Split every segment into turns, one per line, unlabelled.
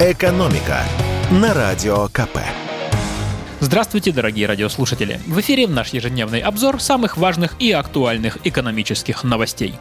«Экономика» на Радио КП.
Здравствуйте, дорогие радиослушатели! В эфире наш ежедневный обзор самых важных и актуальных экономических новостей.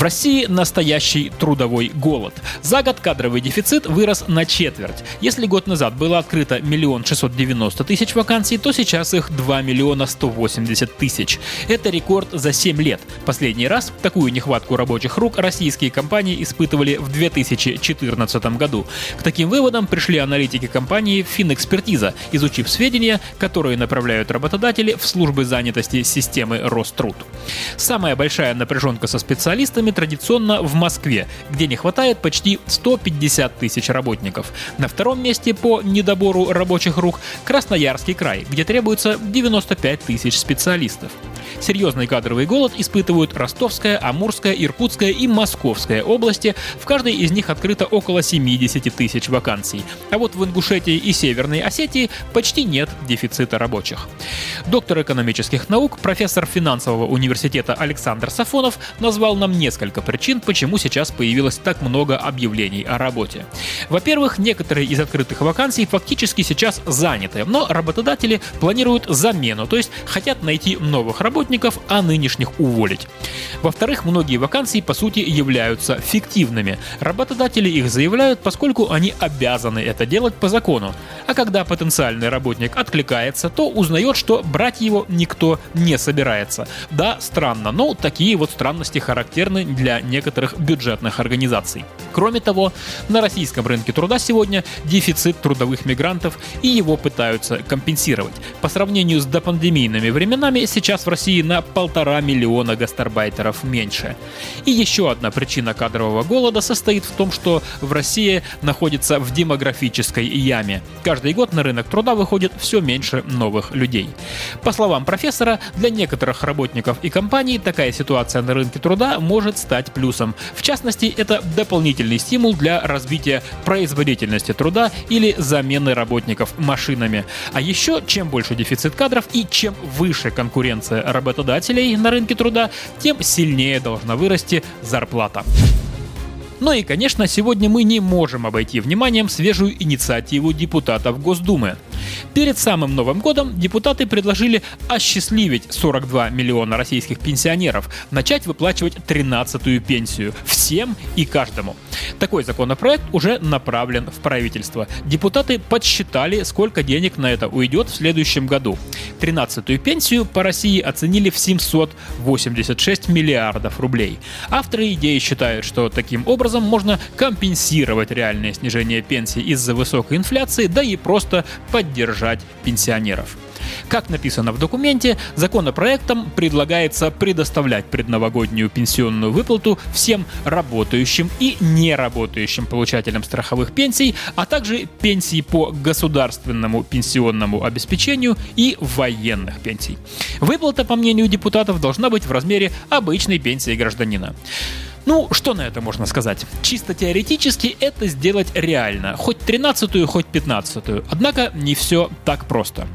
В России настоящий трудовой голод. За год кадровый дефицит вырос на четверть. Если год назад было открыто миллион шестьсот девяносто тысяч вакансий, то сейчас их 2 миллиона 180 тысяч. Это рекорд за 7 лет. Последний раз такую нехватку рабочих рук российские компании испытывали в 2014 году. К таким выводам пришли аналитики компании Финэкспертиза, изучив сведения, которые направляют работодатели в службы занятости системы Роструд. Самая большая напряженка со специалистами регионами традиционно в Москве, где не хватает почти 150 тысяч работников. На втором месте по недобору рабочих рук Красноярский край, где требуется 95 тысяч специалистов. Серьезный кадровый голод испытывают Ростовская, Амурская, Иркутская и Московская области. В каждой из них открыто около 70 тысяч вакансий. А вот в Ингушетии и Северной Осетии почти нет дефицита рабочих. Доктор экономических наук, профессор финансового университета Александр Сафонов назвал нам несколько причин, почему сейчас появилось так много объявлений о работе. Во-первых, некоторые из открытых вакансий фактически сейчас заняты, но работодатели планируют замену, то есть хотят найти новых работников, а нынешних уволить. Во-вторых, многие вакансии по сути являются фиктивными. Работодатели их заявляют, поскольку они обязаны это делать по закону. А когда потенциальный работник откликается, то узнает, что брать его никто не собирается. Да, странно, но такие вот странности характерны для некоторых бюджетных организаций. Кроме того, на российском рынке труда сегодня дефицит трудовых мигрантов и его пытаются компенсировать. По сравнению с допандемийными временами сейчас в России на полтора миллиона гастарбайтеров меньше. И еще одна причина кадрового голода состоит в том, что в России находится в демографической яме. Каждый год на рынок труда выходит все меньше новых людей. По словам профессора, для некоторых работников и компаний такая ситуация на рынке труда может стать плюсом. В частности, это дополнительный стимул для развития производительности труда или замены работников машинами. А еще, чем больше дефицит кадров и чем выше конкуренция работодателей на рынке труда, тем сильнее должна вырасти зарплата. Ну и, конечно, сегодня мы не можем обойти вниманием свежую инициативу депутатов Госдумы. Перед самым Новым годом депутаты предложили осчастливить 42 миллиона российских пенсионеров, начать выплачивать 13-ю пенсию всем и каждому. Такой законопроект уже направлен в правительство. Депутаты подсчитали, сколько денег на это уйдет в следующем году. 13-ю пенсию по России оценили в 786 миллиардов рублей. Авторы идеи считают, что таким образом можно компенсировать реальное снижение пенсий из-за высокой инфляции, да и просто поддержать пенсионеров. Как написано в документе, законопроектом предлагается предоставлять предновогоднюю пенсионную выплату всем работающим и неработающим получателям страховых пенсий, а также пенсии по государственному пенсионному обеспечению и военных пенсий. Выплата, по мнению депутатов, должна быть в размере обычной пенсии гражданина. Ну, что на это можно сказать? Чисто теоретически это сделать реально. Хоть 13-ю, хоть 15-ю. Однако не все так просто.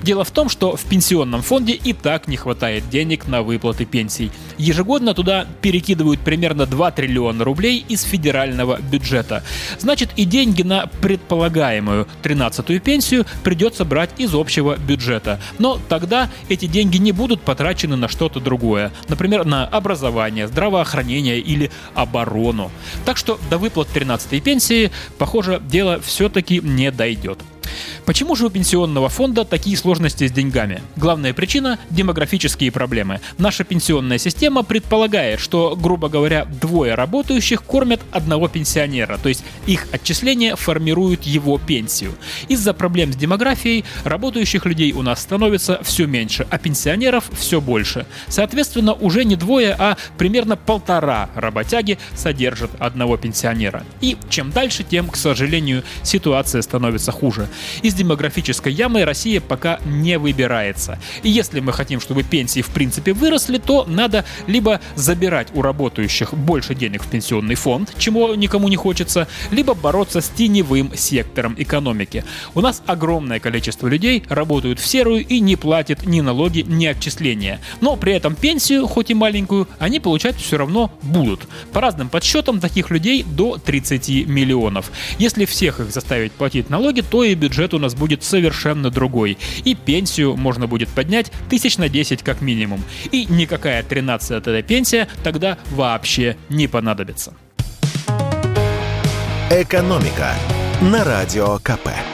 Дело в том, что в пенсионном фонде и так не хватает денег на выплаты пенсий. Ежегодно туда перекидывают примерно 2 триллиона рублей из федерального бюджета. Значит, и деньги на предполагаемую 13-ю пенсию придется брать из общего бюджета. Но тогда эти деньги не будут потрачены на что-то другое. Например, на образование, здравоохранение и или оборону. Так что до выплат 13-й пенсии, похоже, дело все-таки не дойдет. Почему же у пенсионного фонда такие сложности с деньгами? Главная причина – демографические проблемы. Наша пенсионная система предполагает, что, грубо говоря, двое работающих кормят одного пенсионера, то есть их отчисления формируют его пенсию. Из-за проблем с демографией работающих людей у нас становится все меньше, а пенсионеров все больше. Соответственно, уже не двое, а примерно полтора работяги содержат одного пенсионера. И чем дальше, тем, к сожалению, ситуация становится хуже. Из демографической ямы Россия пока не выбирается. И если мы хотим, чтобы пенсии в принципе выросли, то надо либо забирать у работающих больше денег в пенсионный фонд, чему никому не хочется, либо бороться с теневым сектором экономики. У нас огромное количество людей работают в серую и не платят ни налоги, ни отчисления. Но при этом пенсию, хоть и маленькую, они получать все равно будут. По разным подсчетам таких людей до 30 миллионов. Если всех их заставить платить налоги, то и бюджет у нас будет совершенно другой. И пенсию можно будет поднять тысяч на 10 как минимум. И никакая 13-я пенсия тогда вообще не понадобится.
«Экономика» на Радио КП.